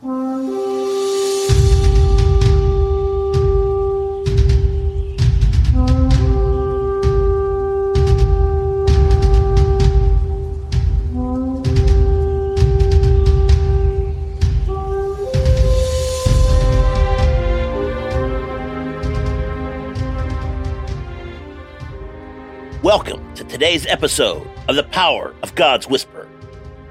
Welcome to today's episode of The Power of God's Whisper,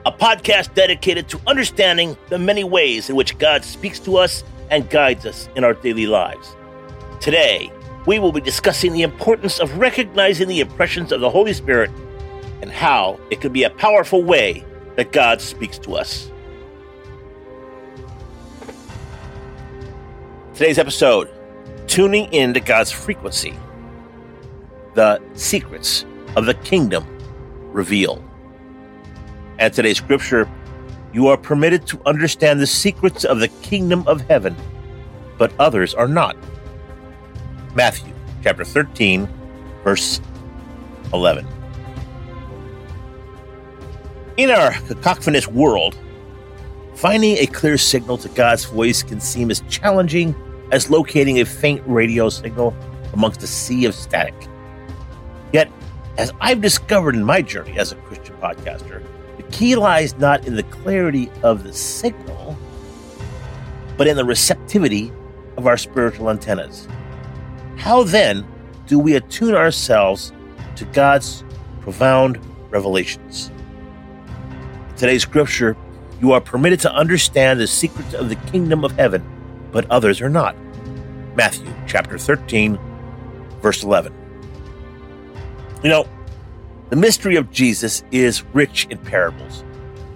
a podcast dedicated to understanding the many ways in which God speaks to us and guides us in our daily lives. Today, we will be discussing the importance of recognizing the impressions of the Holy Spirit and how it can be a powerful way that God speaks to us. Today's episode Tuning in to God's frequency the secrets of the kingdom revealed. And today's scripture, you are permitted to understand the secrets of the kingdom of heaven, but others are not. Matthew chapter 13, verse 11. In our cacophonous world, finding a clear signal to God's voice can seem as challenging as locating a faint radio signal amongst a sea of static. Yet, as I've discovered in my journey as a Christian podcaster, the key lies not in the clarity of the signal, but in the receptivity of our spiritual antennas. How then do we attune ourselves to God's profound revelations? In today's scripture, you are permitted to understand the secrets of the kingdom of heaven, but others are not. Matthew chapter 13, verse 11. You know, the mystery of Jesus is rich in parables,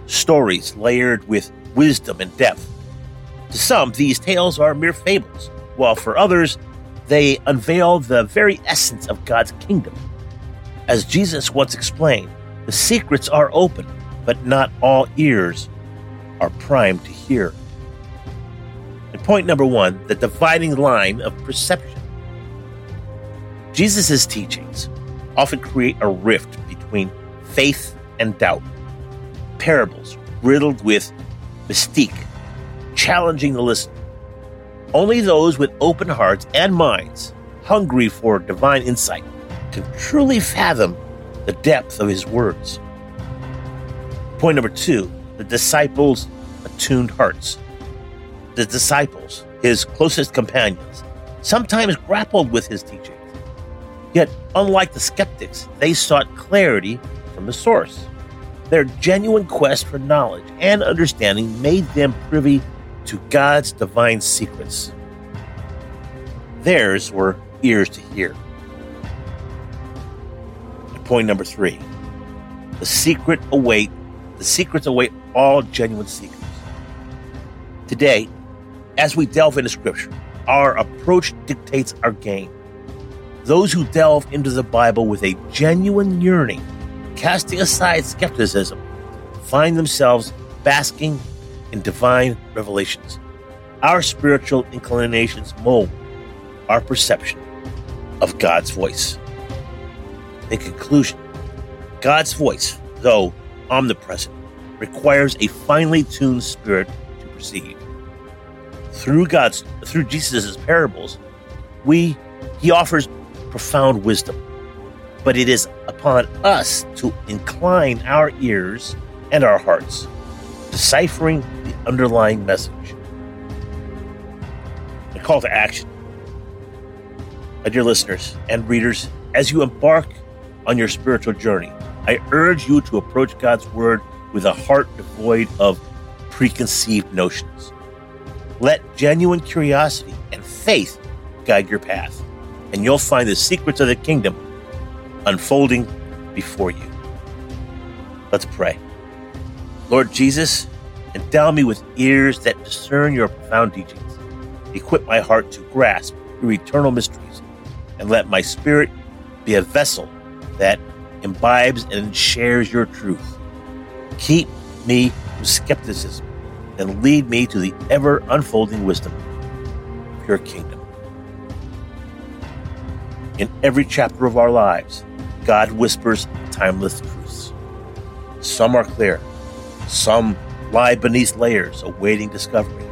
stories layered with wisdom and depth. To some, these tales are mere fables, while for others, they unveil the very essence of God's kingdom. As Jesus once explained, the secrets are open, but not all ears are primed to hear. And point number one the dividing line of perception. Jesus' teachings often create a rift between faith and doubt. Parables riddled with mystique, challenging the listener. Only those with open hearts and minds, hungry for divine insight, can truly fathom the depth of his words. Point number two the disciples' attuned hearts. The disciples, his closest companions, sometimes grappled with his teaching Yet, unlike the skeptics, they sought clarity from the source. Their genuine quest for knowledge and understanding made them privy to God's divine secrets. Theirs were ears to hear. Point number three the secret await the secrets await all genuine seekers. Today, as we delve into scripture, our approach dictates our game. Those who delve into the Bible with a genuine yearning, casting aside skepticism, find themselves basking in divine revelations. Our spiritual inclinations mold our perception of God's voice. In conclusion, God's voice, though omnipresent, requires a finely tuned spirit to perceive. Through God's through Jesus' parables, we he offers profound wisdom. But it is upon us to incline our ears and our hearts, deciphering the underlying message. A call to action. My dear listeners and readers, as you embark on your spiritual journey, I urge you to approach God's Word with a heart devoid of preconceived notions. Let genuine curiosity and faith guide your path and you'll find the secrets of the kingdom unfolding before you. Let's pray. Lord Jesus, endow me with ears that discern your profound teachings. Equip my heart to grasp your eternal mysteries, and let my spirit be a vessel that imbibes and shares your truth. Keep me from skepticism and lead me to the ever unfolding wisdom of your kingdom. In every chapter of our lives, God whispers timeless truths. Some are clear, some lie beneath layers awaiting discovery.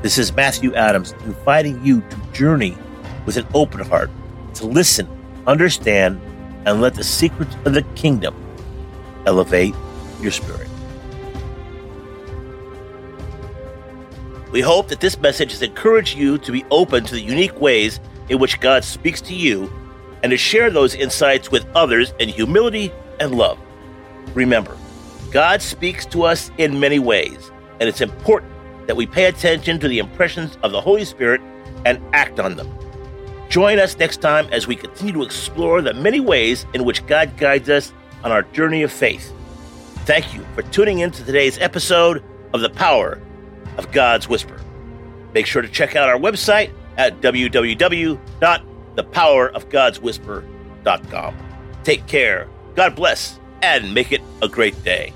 This is Matthew Adams inviting you to journey with an open heart, to listen, understand, and let the secrets of the kingdom elevate your spirit. We hope that this message has encouraged you to be open to the unique ways in which God speaks to you and to share those insights with others in humility and love. Remember, God speaks to us in many ways, and it's important that we pay attention to the impressions of the Holy Spirit and act on them. Join us next time as we continue to explore the many ways in which God guides us on our journey of faith. Thank you for tuning in to today's episode of The Power of God's Whisper. Make sure to check out our website at www.thepowerofgodswhisper.com. Take care, God bless, and make it a great day.